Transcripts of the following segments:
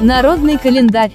Народный календарь.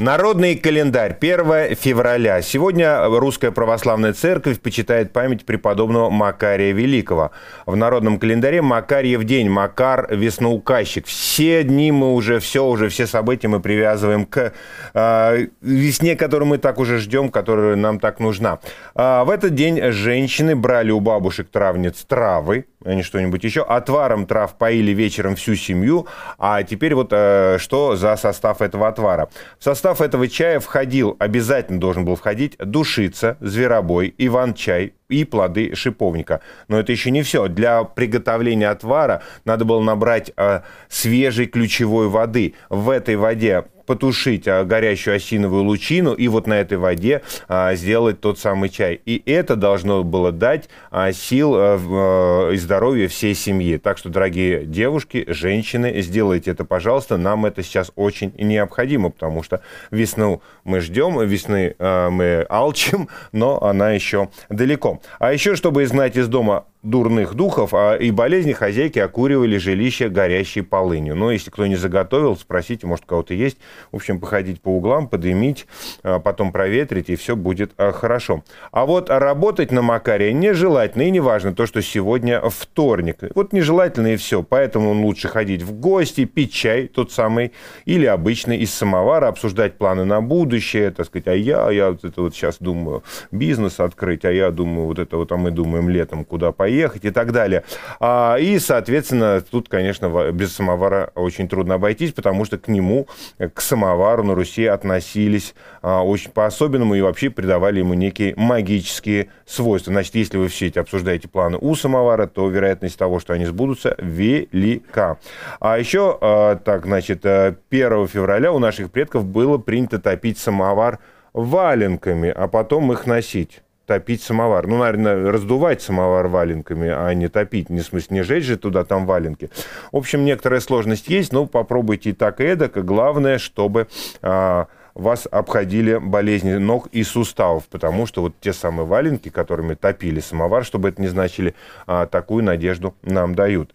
Народный календарь. 1 февраля. Сегодня Русская Православная Церковь почитает память преподобного Макария Великого. В народном календаре Макарьев день, Макар весноуказчик. Все дни мы уже, все, уже все события мы привязываем к э, весне, которую мы так уже ждем, которая нам так нужна. А, в этот день женщины брали у бабушек травниц травы, а не что-нибудь еще. Отваром трав поили вечером всю семью. А теперь вот э, что за состав этого отвара. В состав этого чая входил, обязательно должен был входить душица, зверобой, иван-чай, и плоды шиповника. Но это еще не все. Для приготовления отвара надо было набрать э, свежей ключевой воды. В этой воде потушить а, горящую осиновую лучину и вот на этой воде а, сделать тот самый чай. И это должно было дать а, сил а, и здоровье всей семьи. Так что, дорогие девушки, женщины, сделайте это, пожалуйста. Нам это сейчас очень необходимо, потому что весну мы ждем, весны а, мы алчим, но она еще далеко. А еще, чтобы изгнать из дома дурных духов а и болезни хозяйки окуривали жилище горящей полынью. Но если кто не заготовил, спросите, может, у кого-то есть. В общем, походить по углам, подымить, а потом проветрить, и все будет а, хорошо. А вот работать на Макаре нежелательно, и неважно то, что сегодня вторник. Вот нежелательно и все. Поэтому лучше ходить в гости, пить чай тот самый, или обычный из самовара, обсуждать планы на будущее, так сказать, а я, я вот это вот сейчас думаю бизнес открыть, а я думаю вот это вот, а мы думаем летом, куда поехать поехать и так далее. А, и, соответственно, тут, конечно, без самовара очень трудно обойтись, потому что к нему, к самовару на Руси относились а, очень по-особенному и вообще придавали ему некие магические свойства. Значит, если вы все эти обсуждаете планы у самовара, то вероятность того, что они сбудутся, велика. А еще, а, так, значит, 1 э, февраля у наших предков было принято топить самовар валенками, а потом их носить топить самовар. Ну, наверное, раздувать самовар валенками, а не топить. Не в смысле, не жечь же туда там валенки. В общем, некоторая сложность есть, но попробуйте и так, и эдак. Главное, чтобы а, вас обходили болезни ног и суставов, потому что вот те самые валенки, которыми топили самовар, чтобы это не значили, а, такую надежду нам дают.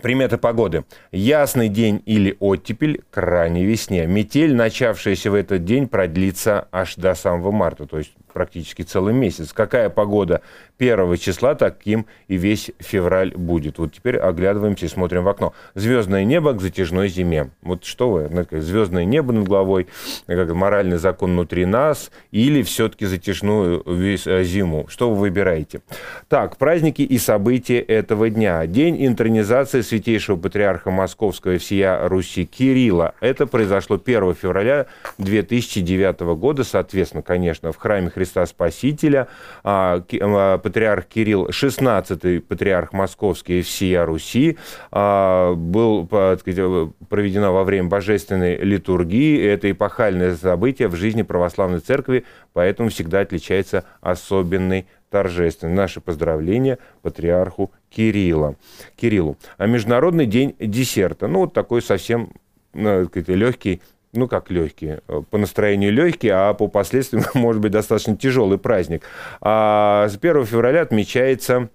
Приметы погоды. Ясный день или оттепель к ранней весне. Метель, начавшаяся в этот день, продлится аж до самого марта, то есть практически целый месяц. Какая погода первого числа, таким и весь февраль будет. Вот теперь оглядываемся и смотрим в окно. Звездное небо к затяжной зиме. Вот что вы, звездное небо над головой, как моральный закон внутри нас, или все-таки затяжную э, зиму. Что вы выбираете? Так, праздники и события этого дня. День интронизации святейшего патриарха Московского и всея Руси Кирилла. Это произошло 1 февраля 2009 года, соответственно, конечно, в храме Христа Христа Спасителя, а, а, патриарх Кирилл, 16-й патриарх Московский и всея Руси, а, был проведено во время божественной литургии. Это эпохальное событие в жизни православной церкви, поэтому всегда отличается особенной торжественностью. Наше поздравление патриарху Кирилла, Кириллу. А Международный день десерта. Ну, вот такой совсем ну, легкий ну как легкие, э, по настроению легкие, а по последствиям может быть достаточно тяжелый праздник. А с 1 февраля отмечается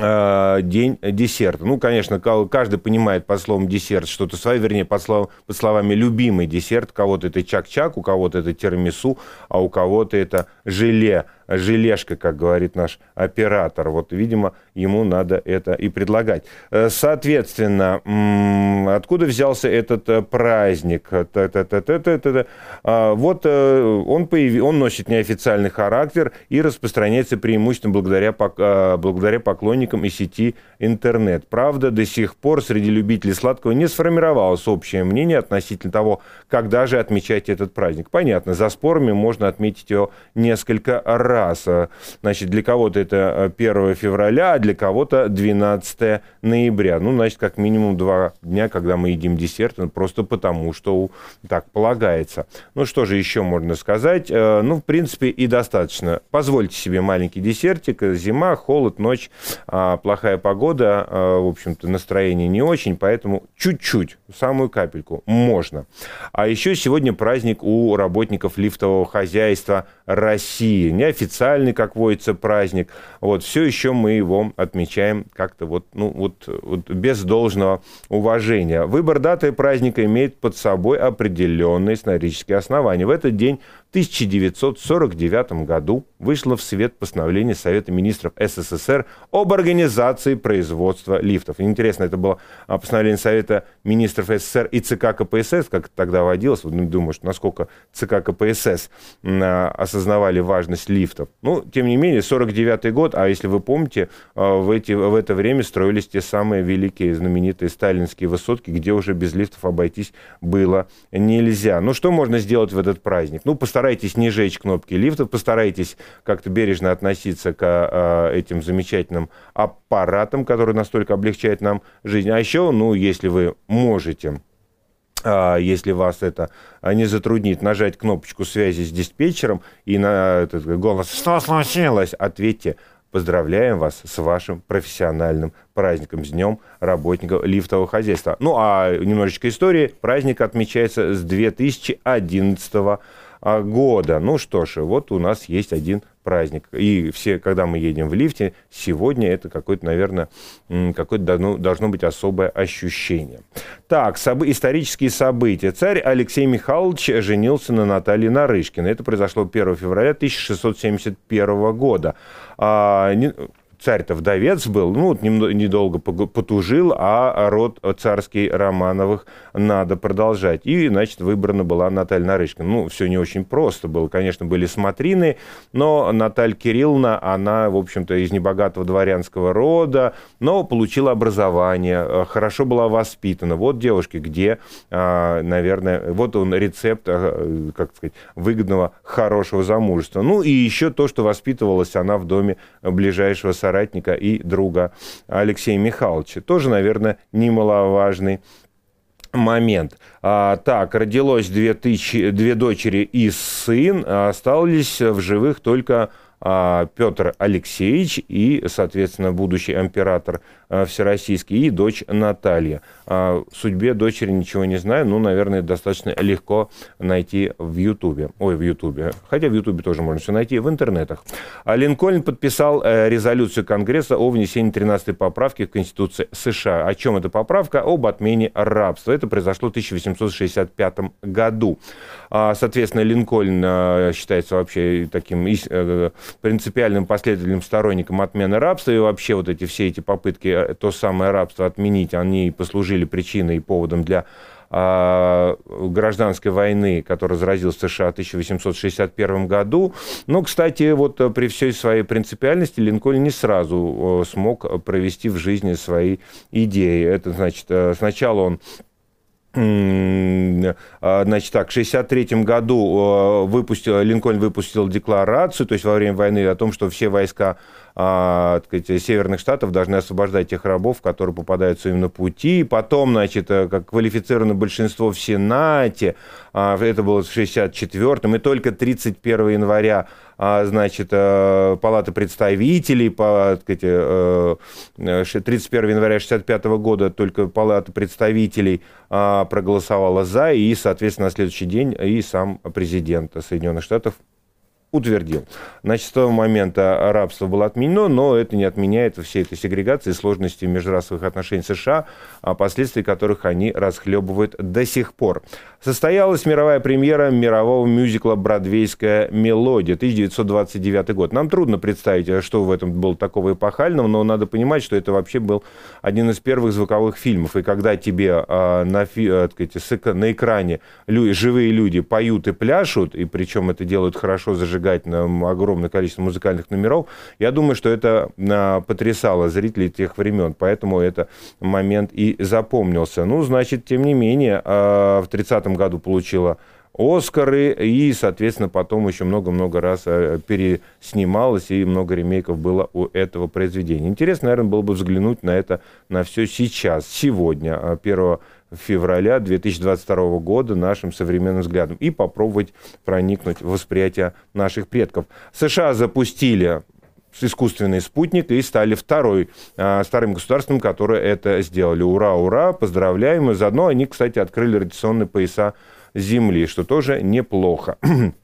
э, день десерта. Ну, конечно, каждый понимает под словом десерт что-то свое, вернее, под, слов, под словами любимый десерт. У кого-то это чак-чак, у кого-то это тирамису, а у кого-то это желе желешка, как говорит наш оператор. Вот, видимо, ему надо это и предлагать. Э, соответственно, откуда взялся этот э, праздник? Вот э, он, появ... он носит неофициальный характер и распространяется преимущественно благодаря, благодаря поклонникам и сети интернет. Правда, до сих пор среди любителей сладкого не сформировалось общее мнение относительно того, когда же отмечать этот праздник. Понятно, за спорами можно отметить его несколько раз раз. Значит, для кого-то это 1 э, февраля, а для кого-то 12 ноября. Ну, значит, как минимум два дня, когда мы едим десерт, ну, просто потому, что так полагается. Ну, что же еще можно сказать? Э, ну, в принципе, и достаточно. Позвольте себе маленький десертик. Зима, холод, ночь, а, плохая погода. В общем-то, настроение не очень, поэтому чуть-чуть, самую капельку можно. А еще сегодня праздник у работников лифтового хозяйства России. Неофициально официальный, как водится, праздник. Вот, все еще мы его отмечаем как-то вот, ну, вот, вот без должного уважения. Выбор даты праздника имеет под собой определенные исторические основания. В этот день 1949 году вышло в свет постановление Совета министров СССР об организации производства лифтов. Интересно, это было а, постановление Совета министров СССР и ЦК КПСС, как тогда водилось. Ну, думаю, что насколько ЦК КПСС а, осознавали важность лифтов. Ну, тем не менее, 49 год, а если вы помните, а, в, эти, в это время строились те самые великие знаменитые сталинские высотки, где уже без лифтов обойтись было нельзя. Ну, что можно сделать в этот праздник? Ну, постараться постарайтесь не жечь кнопки лифта, постарайтесь как-то бережно относиться к а, этим замечательным аппаратам, которые настолько облегчают нам жизнь. А еще, ну, если вы можете а, если вас это не затруднит, нажать кнопочку связи с диспетчером и на этот голос «Что случилось?» ответьте Поздравляем вас с вашим профессиональным праздником, с Днем работников лифтового хозяйства. Ну, а немножечко истории. Праздник отмечается с 2011 года а, года. Ну что ж, вот у нас есть один праздник. И все, когда мы едем в лифте, сегодня это какое-то, наверное, какое-то должно, должно быть особое ощущение. Так, соб- исторические события. Царь Алексей Михайлович женился на Наталье Нарышкиной. Это произошло 1 февраля 1671 года. А, не, царь-то вдовец был, ну, вот недолго потужил, а род царский Романовых надо продолжать. И, значит, выбрана была Наталья Нарышкина. Ну, все не очень просто было. Конечно, были смотрины, но Наталья Кирилловна, она, в общем-то, из небогатого дворянского рода, но получила образование, э, хорошо была воспитана. Вот, девушки, где, а, наверное, вот он рецепт, э, как сказать, выгодного, хорошего замужества. Ну, и еще то, что воспитывалась она в доме ближайшего соратника соратника и друга Алексея Михайловича. Тоже, наверное, немаловажный момент. А, так, родилось две, тысячи, две дочери и сын, остались в живых только Петр Алексеевич и, соответственно, будущий император а, всероссийский, и дочь Наталья. О судьбе дочери ничего не знаю, но, наверное, достаточно легко найти в Ютубе. Ой, в Ютубе. Хотя в Ютубе тоже можно все найти, в интернетах. А Линкольн подписал э, резолюцию Конгресса о внесении 13-й поправки в Конституцию США. О чем эта поправка? Об отмене рабства. Это произошло в 1865 году. Соответственно, Линкольн э, считается вообще таким э, принципиальным последовательным сторонником отмены рабства, и вообще вот эти все эти попытки э, то самое рабство отменить, они послужили причиной и поводом для а, гражданской войны, которая разразилась в США в 1861 году. Но, кстати, вот при всей своей принципиальности Линкольн не сразу э, смог провести в жизни свои идеи. Это значит, э, сначала он значит так, в 1963 году выпустил, Линкольн выпустил декларацию, то есть во время войны, о том, что все войска а, так сказать, северных штатов должны освобождать тех рабов, которые попадаются им на пути. Потом, значит, э, как квалифицированное большинство в Сенате, а, это было в 64-м, и только 31 января а, значит, э, Палата представителей, по, сказать, 31 э, января 65 года только Палата представителей проголосовала за, и, соответственно, на следующий день и сам президент Соединенных Штатов утвердил. Значит, с того момента рабство было отменено, но это не отменяет всей этой сегрегации и сложности межрасовых отношений США, о последствий которых они расхлебывают до сих пор. Состоялась мировая премьера мирового мюзикла «Бродвейская мелодия» 1929 год. Нам трудно представить, что в этом было такого эпохального, но надо понимать, что это вообще был один из первых звуковых фильмов. И когда тебе э, на, э, сказать, на экране люди, живые люди поют и пляшут, и причем это делают хорошо, зажигая зажигательно огромное количество музыкальных номеров. Я думаю, что это а, потрясало зрителей тех времен, поэтому этот момент и запомнился. Ну, значит, тем не менее, а, в 30-м году получила Оскары, и, соответственно, потом еще много-много раз а, переснималось, и много ремейков было у этого произведения. Интересно, наверное, было бы взглянуть на это, на все сейчас, сегодня, 1 февраля 2022 года нашим современным взглядом и попробовать проникнуть в восприятие наших предков. США запустили искусственный спутник и стали второй а, старым государством, которое это сделали. Ура, ура, поздравляем. И заодно они, кстати, открыли радиационные пояса Земли, что тоже неплохо.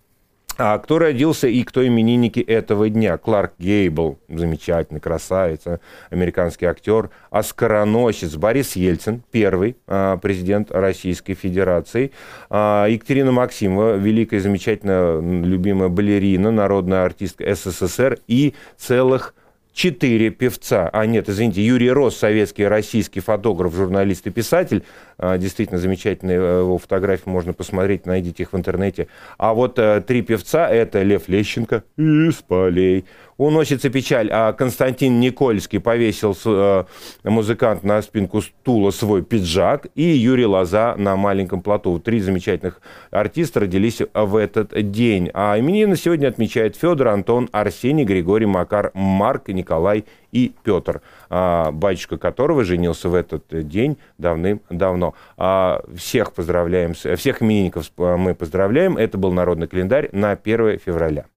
А кто родился и кто именинники этого дня? Кларк Гейбл, замечательный, красавица, американский актер, оскароносец, Борис Ельцин, первый а, президент Российской Федерации, а, Екатерина Максимова, великая, замечательная, любимая балерина, народная артистка СССР и целых четыре певца. А нет, извините, Юрий Рос, советский российский фотограф, журналист и писатель. А, действительно замечательные э, его фотографии можно посмотреть, найдите их в интернете. А вот э, три певца – это Лев Лещенко из полей. Уносится печаль, а Константин Никольский повесил э, музыкант на спинку стула свой пиджак, и Юрий Лоза на маленьком плоту. Три замечательных артиста родились в этот день. А именины сегодня отмечают Федор, Антон, Арсений, Григорий, Макар, Марк, Николай и Петр, а, батюшка которого женился в этот день давным-давно. А, всех поздравляем, всех именинников мы поздравляем. Это был народный календарь на 1 февраля.